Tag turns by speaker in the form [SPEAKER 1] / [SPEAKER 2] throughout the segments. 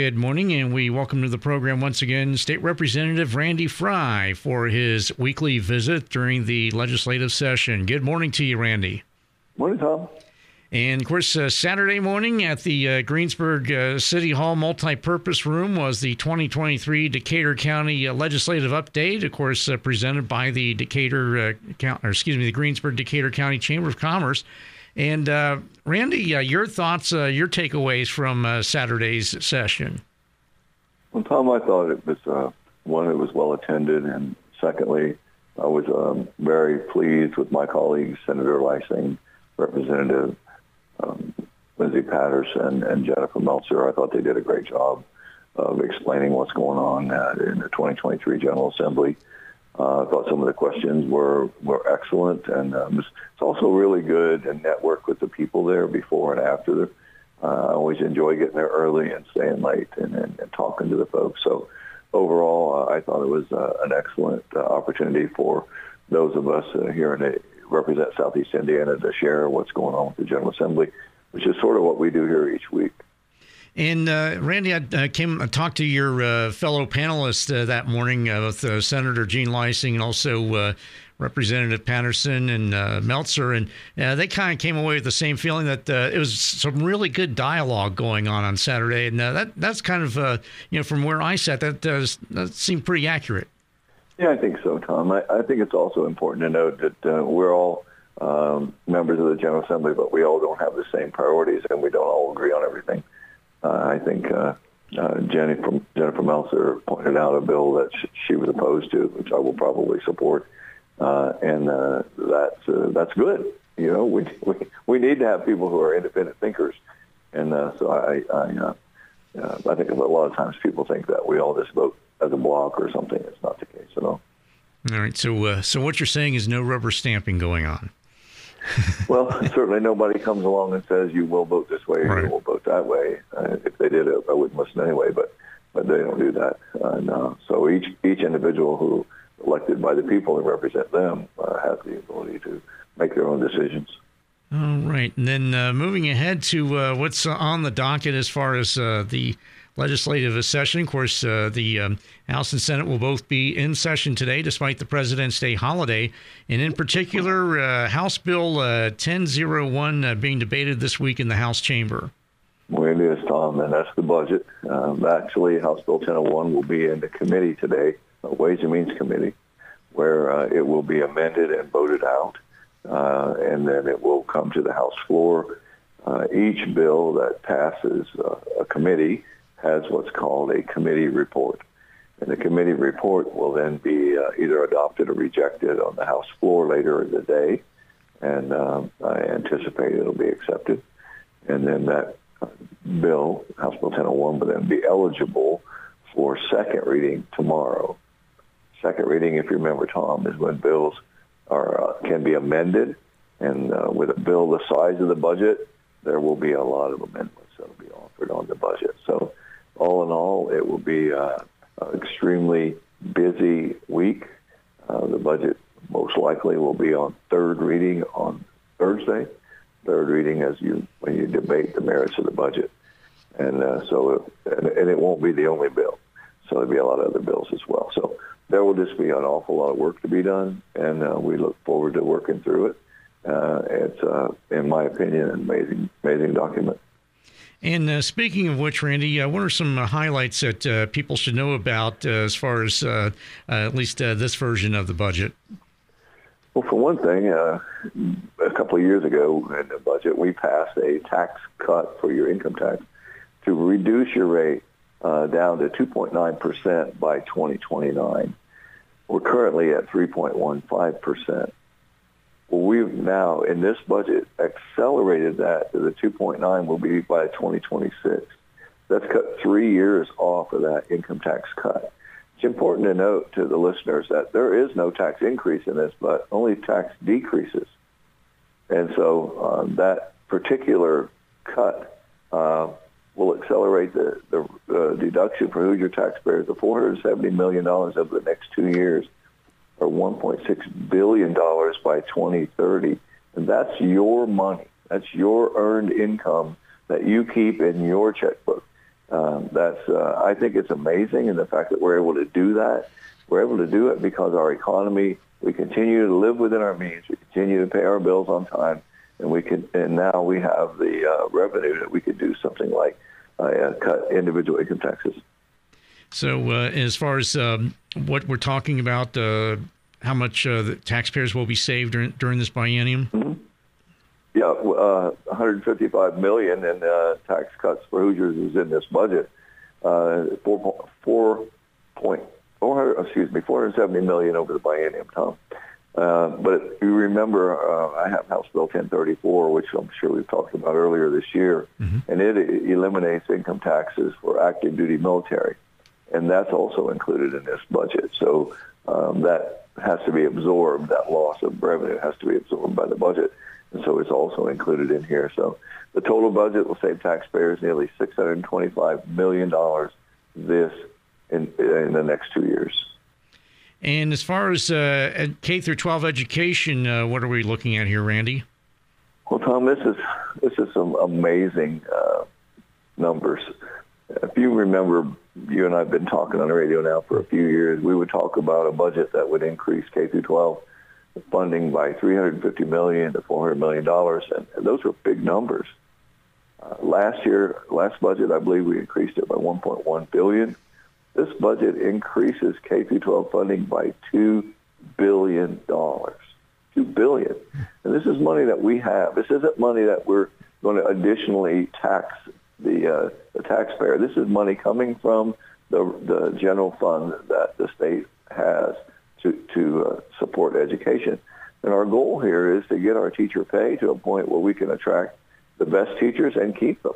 [SPEAKER 1] Good morning, and we welcome to the program once again State Representative Randy Frye for his weekly visit during the legislative session. Good morning to you, Randy.
[SPEAKER 2] Morning, Tom.
[SPEAKER 1] And of course, uh, Saturday morning at the uh, Greensburg uh, City Hall multi-purpose room was the 2023 Decatur County uh, Legislative Update. Of course, uh, presented by the Decatur, uh, count, or excuse me, the Greensburg Decatur County Chamber of Commerce. And Randy, your thoughts, your takeaways from Saturday's session?
[SPEAKER 2] Well, Tom, I thought it was one that was well attended, and secondly, I was um, very pleased with my colleagues, Senator Leising, Representative um, Lindsay Patterson and Jennifer Meltzer. I thought they did a great job of explaining what's going on uh, in the 2023 General Assembly. Uh, I thought some of the questions were, were excellent, and um, it's, also really good to network with the people there before and after. The, uh, I always enjoy getting there early and staying late and, and, and talking to the folks. So overall, uh, I thought it was uh, an excellent uh, opportunity for those of us uh, here in the represent Southeast Indiana to share what's going on with the General Assembly, which is sort of what we do here each week.
[SPEAKER 1] And uh, Randy, I uh, came I talked to your uh, fellow panelists uh, that morning uh, with uh, Senator Jean Leising and also Representative Patterson and Meltzer, and they kind of came away with the same feeling that it was some really good dialogue going on on Saturday, and that that's kind of you know from where I sat, that does that seemed pretty accurate.
[SPEAKER 2] Yeah, I think so, Tom. I, I think it's also important to note that we're all um, members of the General Assembly, but we all don't have the same priorities, and we don't all agree on everything. Uh, I think uh, uh, Jenny from Jennifer Meltzer pointed out a bill that sh- she was opposed to, which I will probably support, and that's that's good. You know, we, we we need to have people who are independent thinkers, and so I I, I think a lot of times people think that we all just vote as a block or something. It's not the case at all.
[SPEAKER 1] All right. So, uh, so what you're saying is no rubber stamping going on.
[SPEAKER 2] Well, certainly nobody comes along and says you will vote this way or right. you will vote that way. Uh, if they did, I wouldn't listen anyway. But but they don't do that. And uh, so each each individual who elected by the people and represent them uh, has the ability to make their own decisions.
[SPEAKER 1] All right. And then uh, moving ahead to uh, what's on the docket as far as uh, the legislative session. Of course, uh, the um, House and Senate will both be in session today, despite the President's Day holiday. And in particular, uh, House Bill uh, 1001 uh, being debated this week in the House chamber.
[SPEAKER 2] Well, it is, Tom, and that's the budget. Um, actually, House Bill 1001 will be in the committee today, Ways and Means Committee, where uh, it will be amended and voted out. Uh, and then it will come to the House floor. each bill that passes a committee has what's called a committee report. And the committee report will then be uh, either adopted or rejected on the House floor later in the day. And um, I anticipate it'll be accepted. And then that bill, House Bill 1001, will then be eligible for second reading tomorrow. Second reading, if you remember, Tom, is when bills are uh, can be amended. And uh, with a bill the size of the budget, there will be a lot of amendments that will be offered on the budget. So all in all, it will be uh, an extremely busy week. Uh, the budget most likely will be on third reading on Thursday. Third reading as you when you debate the merits of the budget, and uh, so it, and, and, it won't be the only bill. So there'll be a lot of other bills as well. So there will just be an awful lot of work to be done, and uh, we look forward to working through it. Uh, it's, uh, in my opinion, an amazing, amazing document.
[SPEAKER 1] And uh, speaking of which, Randy, uh, what are some uh, highlights that uh, people should know about uh, as far as uh, at least this version of the budget?
[SPEAKER 2] Well, for one thing, a couple of years ago in the budget, we passed a tax cut for your income tax to reduce your rate down to 2.9% by 2029. We're currently at 3.15%. Well, we've now, in this budget, accelerated that to the 2.9 will be by 2026. That's cut three years off of that income tax cut. It's important to note to the listeners that there is no tax increase in this, but only tax decreases. And so um, that particular cut uh, will accelerate the, the uh, deduction for Hoosier taxpayers of $470 million over the next two years or $1.6 billion by 2030. And that's your money. That's your earned income that you keep in your checkbook. Um, that's uh, I think it's amazing, and the fact that we're able to do that, we're able to do it because our economy. We continue to live within our means. We continue to pay our bills on time, and we can. And now we have the uh, revenue that we could do something like uh, cut individual income taxes.
[SPEAKER 1] So, uh, as far as um, what we're talking about, uh, how much uh, the taxpayers will be saved during, during this biennium?
[SPEAKER 2] Mm-hmm. Yeah, uh, 155 million in uh, tax cuts for Hoosiers is in this budget. Uh, four, four point, 400, excuse me, 470 million over the biennium, Tom. Uh, but you remember, uh, I have House Bill 1034, which I'm sure we've talked about earlier this year, mm-hmm. and it eliminates income taxes for active duty military, and that's also included in this budget. So um, that has to be absorbed. That loss of revenue has to be absorbed by the budget and so it's also included in here. So the total budget will save taxpayers nearly $625 million this in, in the next two years.
[SPEAKER 1] And as far as uh, K through 12 education, uh, what are we looking at here, Randy?
[SPEAKER 2] Well, Tom, this is this is some amazing uh, numbers. If you remember, you and I have been talking on the radio now for a few years. We would talk about a budget that would increase K through 12 funding by 350 million to 400 million dollars, and, those were big numbers. Uh, last year, last budget, I believe we increased it by 1.1 billion. This budget increases K through 12 funding by two billion dollars. Two billion, and this is money that we have. This isn't money that we're going to additionally tax the uh, the taxpayer. This is money coming from the the general fund that the state has to, to uh, support education. And our goal here is to get our teacher pay to a point where we can attract the best teachers and keep them,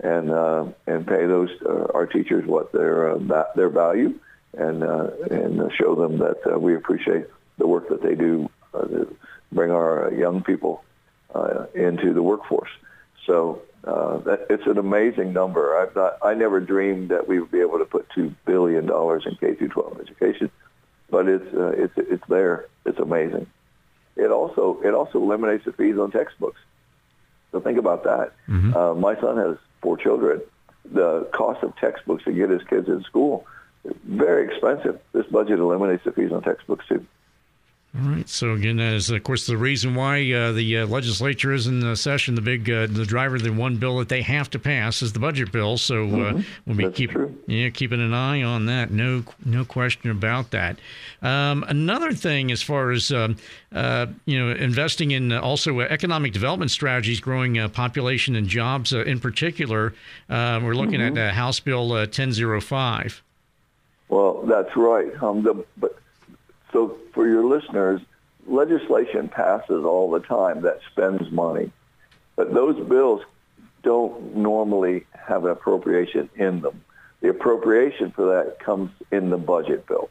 [SPEAKER 2] and uh, and pay those uh, our teachers what their uh, their value, and uh, and show them that uh, we appreciate the work that they do uh, to bring our young people uh, into the workforce. So uh, that, it's an amazing number. I've not, I never dreamed that we would be able to put two billion dollars in K through 12 education but it's uh, it's it's there. It's amazing. It also it also eliminates the fees on textbooks. So think about that. Mm-hmm. Uh, my son has four children. The cost of textbooks to get his kids in school very expensive. This budget eliminates the fees on textbooks too.
[SPEAKER 1] All right. So again, that is of course the reason why uh, the uh, legislature is in the session. The big uh, the driver, the one bill that they have to pass is the budget bill. So uh, mm-hmm. we'll be keep, yeah keeping an eye on that. No no question about that. Um, another thing, as far as um, uh, you know, investing in also economic development strategies, growing uh, population and jobs in particular. we're looking mm-hmm. at House Bill 1005.
[SPEAKER 2] Well, that's right. Um, the, but so for your listeners, legislation passes all the time that spends money, but those bills don't normally have an appropriation in them. The appropriation for that comes in the budget bill.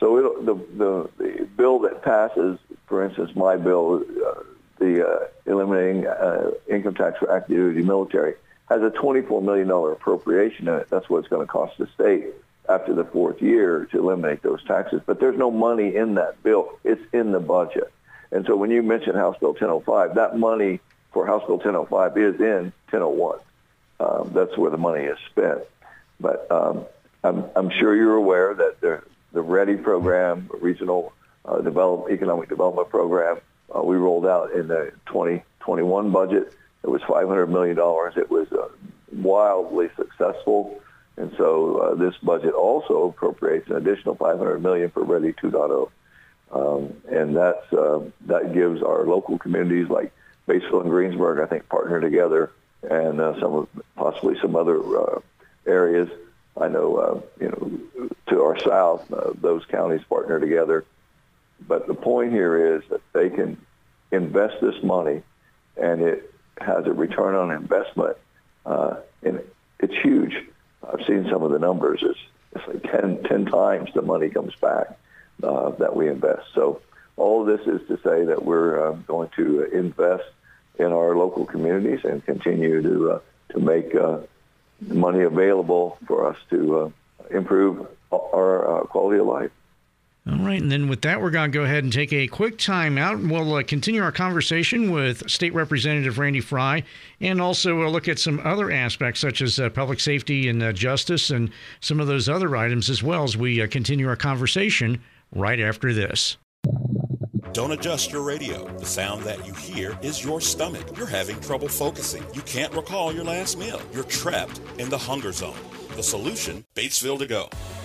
[SPEAKER 2] So the, the, the bill that passes, for instance, my bill, uh, the uh, eliminating uh, income tax for active duty military, has a $24 million appropriation in it. That's what it's going to cost the state after the fourth year to eliminate those taxes. But there's no money in that bill. It's in the budget. And so when you mention House Bill 1005, that money for House Bill 1005 is in 1001. Um, that's where the money is spent. But um, I'm, I'm sure you're aware that the, the READY program, regional uh, develop, economic development program, uh, we rolled out in the 2021 budget. It was $500 million. It was uh, wildly successful. And so uh, this budget also appropriates an additional 500 million for Ready 2.0. Um, and that's, uh, that gives our local communities like Batesville and Greensburg, I think, partner together and uh, some possibly some other uh, areas. I know, uh, you know, to our south, uh, those counties partner together. But the point here is that they can invest this money, and it has a return on investment, and it's huge. I've seen some of the numbers. It's, it's like 10, 10 times the money comes back uh, that we invest. So all this is to say that we're uh, going to invest in our local communities and continue to uh, to make uh, money available for us to uh, improve our uh, quality of life.
[SPEAKER 1] All right, and then with that, we're going to go ahead and take a quick time out, we'll uh, continue our conversation with State Representative Randy Frye, and also uh, look at some other aspects such as uh, public safety and uh, justice, and some of those other items as well as we uh, continue our conversation right after this.
[SPEAKER 3] Don't adjust your radio. The sound that you hear is your stomach. You're having trouble focusing. You can't recall your last meal. You're trapped in the hunger zone. The solution Batesville to go.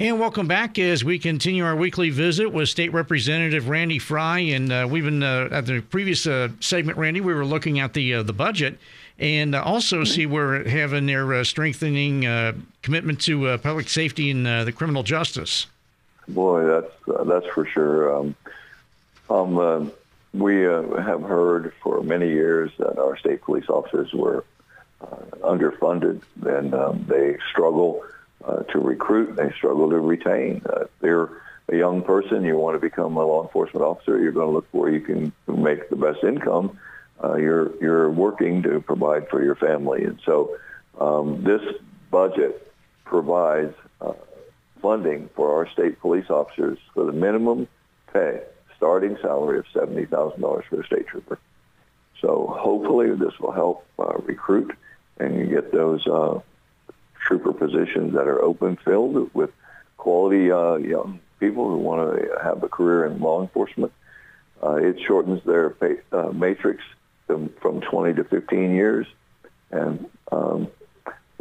[SPEAKER 1] And welcome back as we continue our weekly visit with State Representative Randy Frye. And uh, we've been uh, at the previous uh, segment, Randy, we were looking at the uh, the budget and also see we're having their uh, strengthening uh, commitment to public safety and the criminal justice.
[SPEAKER 2] Boy, that's that's for sure. Um, um, we have heard for many years that our state police officers were underfunded and um, they struggle uh, to recruit. They struggle to retain. Uh, you're a young person, you want to become a law enforcement officer, you're going to look where you can make the best income. Uh, you're you're working to provide for your family, and so um, this budget provides uh, funding for our state police officers for the minimum pay starting salary of seventy thousand dollars for a state trooper. So hopefully this will help uh, recruit and you get those trooper positions that are open filled with quality uh, young people who want to have a career in law enforcement. Uh, it shortens their uh, matrix from 20 to 15 years, and um,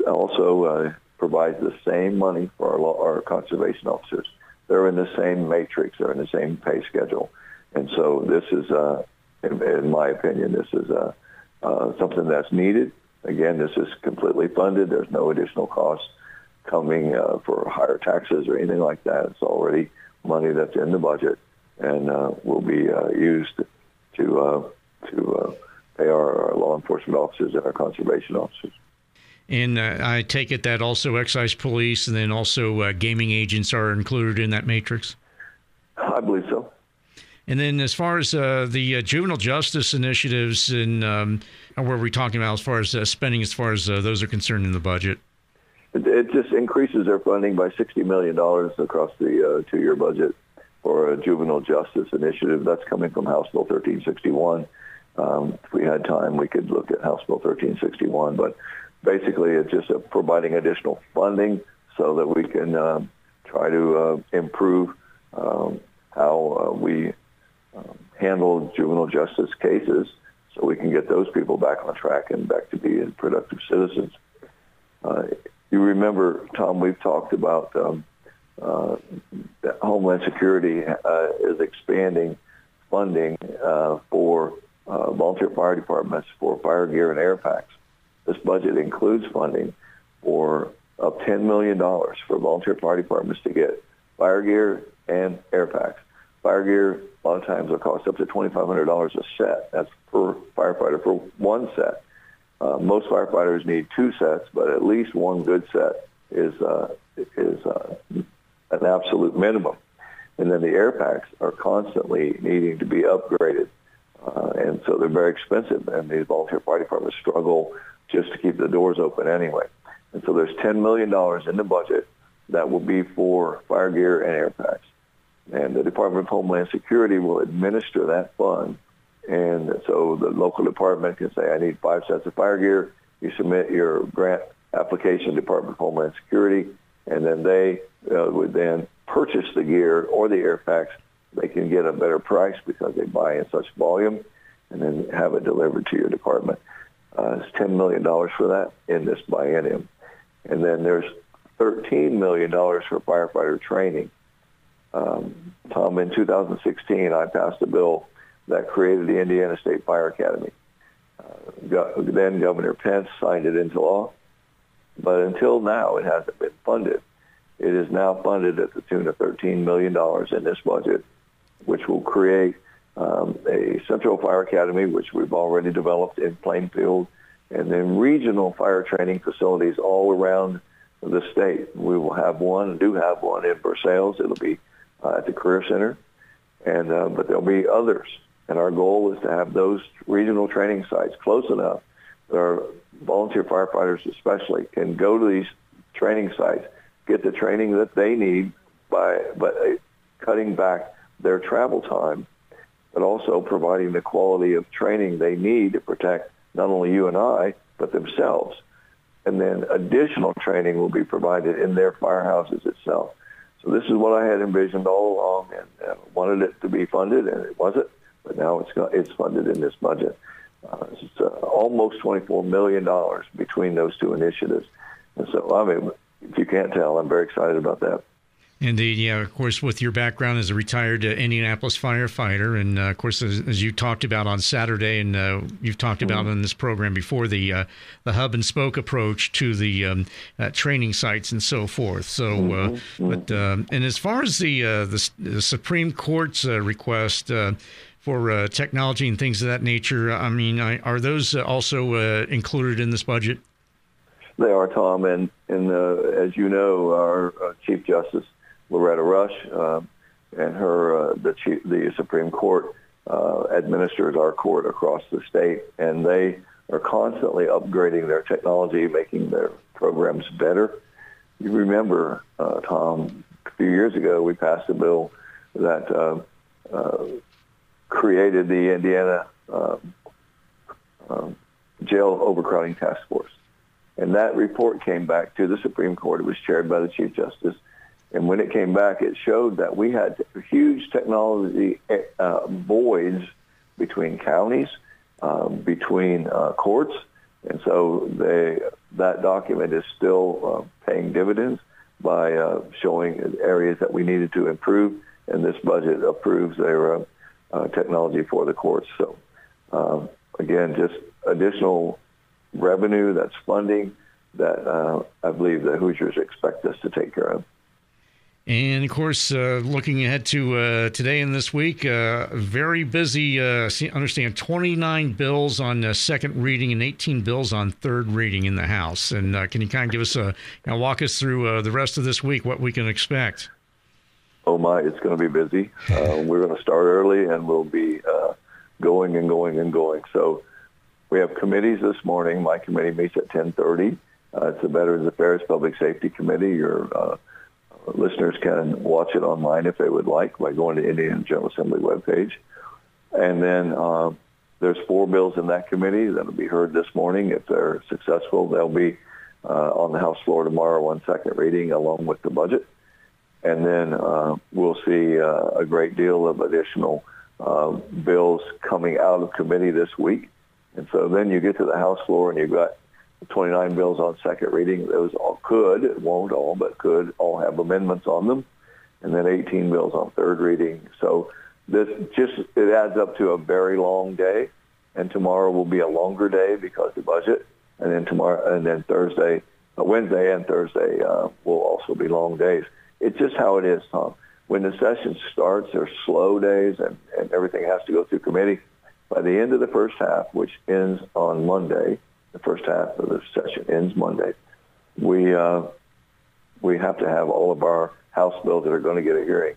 [SPEAKER 2] also uh, provides the same money for our, law, our conservation officers. They're in the same matrix. They're in the same pay schedule, and so this is, uh, in, in my opinion, this is uh, uh, something that's needed. Again, this is completely funded. There's no additional costs coming uh, for higher taxes or anything like that. It's already money that's in the budget and uh, will be uh, used to uh, to uh, pay our, our, law enforcement officers and our conservation officers.
[SPEAKER 1] And uh, I take it that also excise police and then also gaming agents are included in that matrix.
[SPEAKER 2] I believe so.
[SPEAKER 1] And then, as far as uh, the uh, juvenile justice initiatives, and um, where are we talking about as far as uh, spending, as far as uh, those are concerned in the budget?
[SPEAKER 2] It, it, just increases their funding by $60 million across the uh, two-year budget for a juvenile justice initiative. That's coming from House Bill 1361. Um, if we had time, we could look at House Bill 1361. But basically, it's just providing additional funding so that we can um, try to uh, improve um, how we um, handle juvenile justice cases so we can get those people back on track and back to being productive citizens. Uh, you remember, Tom, we've talked about um, uh, Homeland Security uh, is expanding funding uh, for uh, volunteer fire departments for fire gear and air packs. This budget includes funding for up $10 million for volunteer fire departments to get fire gear and air packs. Fire gear a lot of times will cost up to $2,500 a set. That's per firefighter for one set. Uh, most firefighters need two sets, but at least one good set is uh, is uh, an absolute minimum. And then the air packs are constantly needing to be upgraded, uh, and so they're very expensive. And these volunteer fire departments struggle just to keep the doors open anyway. And so there's $10 million in the budget that will be for fire gear and air packs and the Department of Homeland Security will administer that fund. And so the local department can say, I need five sets of fire gear. You submit your grant application to Department of Homeland Security, and then they uh, would then purchase the gear or the air packs. They can get a better price because they buy in such volume and then have it delivered to your department. Uh, it's $10 million for that in this biennium. And then there's $13 million for firefighter training. Um, Tom, in 2016, I passed a bill that created the Indiana State Fire Academy. Uh, then Governor Pence signed it into law, but until now it hasn't been funded. It is now funded at the tune of $13 million in this budget, which will create um, a central fire academy, which we've already developed in Plainfield, and then regional fire training facilities all around the state. We will have one, do have one in Versailles. It'll be uh, at the Career Center, and uh, but there'll be others. And our goal is to have those regional training sites close enough that our volunteer firefighters, especially, can go to these training sites, get the training that they need by but uh, cutting back their travel time, but also providing the quality of training they need to protect not only you and I, but themselves. And then additional training will be provided in their firehouses itself. So this is what I had envisioned all along and, and wanted it to be funded, and it wasn't, but now it's, it's funded in this budget. Uh, it's uh, almost $24 million between those two initiatives. And so, I mean, if you can't tell, I'm very excited about that.
[SPEAKER 1] Indeed, yeah. Of course, with your background as a retired uh, Indianapolis firefighter, and uh, of course, as, as, you talked about on Saturday, and uh, you've talked mm-hmm. about in this program before, the uh, the hub and spoke approach to the um, uh, training sites and so forth. So, uh, mm-hmm. but um, and as far as the the, the, Supreme Court's request. for technology and things of that nature, I mean, are those also included in this budget?
[SPEAKER 2] They are, Tom, and and as you know, our Chief Justice Loretta Rush, uh, and her uh, the chief, the Supreme Court uh, administers our court across the state, and they are constantly upgrading their technology, making their programs better. You remember, uh, Tom, a few years ago we passed a bill that uh, uh, created the Indiana um, um, Jail Overcrowding Task Force. And that report came back to the Supreme Court. It was chaired by the Chief Justice. And when it came back, it showed that we had huge technology uh, voids between counties, um, between uh, courts. And so they, that document is still uh, paying dividends by uh, showing areas that we needed to improve. And this budget approves their uh, uh, technology for the courts. So um, again, just additional revenue that's funding that I believe the Hoosiers expect us to take care of.
[SPEAKER 1] And of course, uh, looking ahead to uh, today and this week, uh, very busy. Uh, understand 29 bills on uh, second reading and 18 bills on third reading in the House. And uh, can you kind of give us a, you know, walk us through the rest of this week, what we can expect?
[SPEAKER 2] Oh my, it's going to be busy. we're going to start early, and we'll be going and going and going. So we have committees this morning. My committee meets at 10:30. it's the Veterans Affairs Public Safety Committee. Your listeners can watch it online if they would like by going to Indian General Assembly webpage. And then uh, there's four bills in that committee that'll be heard this morning. If they're successful, they'll be uh, on the House floor tomorrow on second reading along with the budget. And then uh, we'll see uh, a great deal of additional uh, bills coming out of committee this week. And so then you get to the House floor and you've got 29 bills on second reading. Those all could, won't all, but could all have amendments on them. And then 18 bills on third reading. So this just, it adds up to a very long day. And tomorrow will be a longer day because the budget. And then tomorrow, and then Thursday, uh, Wednesday and Thursday uh, will also be long days. It's just how it is, Tom. When the session starts, there's slow days and, and everything has to go through committee. By the end of the first half, which ends on Monday, the first half of the session ends Monday. We uh, we have to have all of our House bills that are going to get a hearing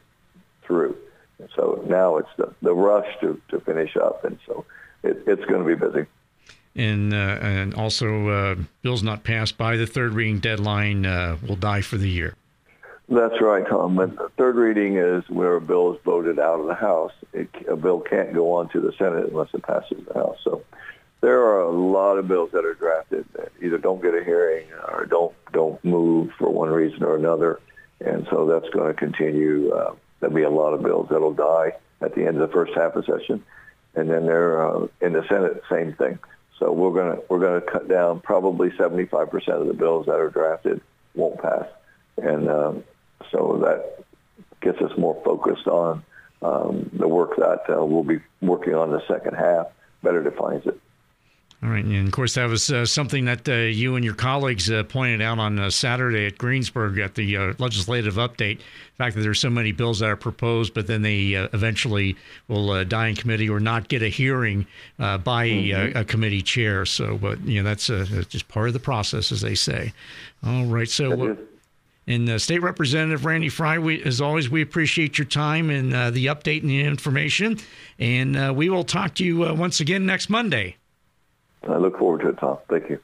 [SPEAKER 2] through. And so now it's the, the rush to, to finish up, and so it, it's going to be busy.
[SPEAKER 1] And uh, and also, uh, bills not passed by the third reading deadline uh, will die for the year.
[SPEAKER 2] That's right, Tom. But the third reading is where a bill is voted out of the House. It, a bill can't go on to the Senate unless it passes the House. So there are a lot of bills that are drafted that either don't get a hearing or don't don't move for one reason or another, and so that's going to continue. Uh, there'll be a lot of bills that'll die at the end of the first half of session, and then there uh, in the Senate, same thing. So we're going to we're to cut down probably 75% of the bills that are drafted won't pass, and um, so that gets us more focused on um, the work that uh, we'll be working on the second half. Better defines it.
[SPEAKER 1] All right, and of course that was uh, something that uh, you and your colleagues uh, pointed out on uh, Saturday at Greensburg at the uh, legislative update. The fact that there's so many bills that are proposed, but then they uh, eventually will die in committee or not get a hearing by mm-hmm. a, a, committee chair. So, but you know that's just part of the process, as they say. All right, so. And uh, State Representative Randy Frye, we, as always, we appreciate your time and uh, the update and the information. And uh, we will talk to you once again next Monday.
[SPEAKER 2] I look forward to it, Tom. Thank you.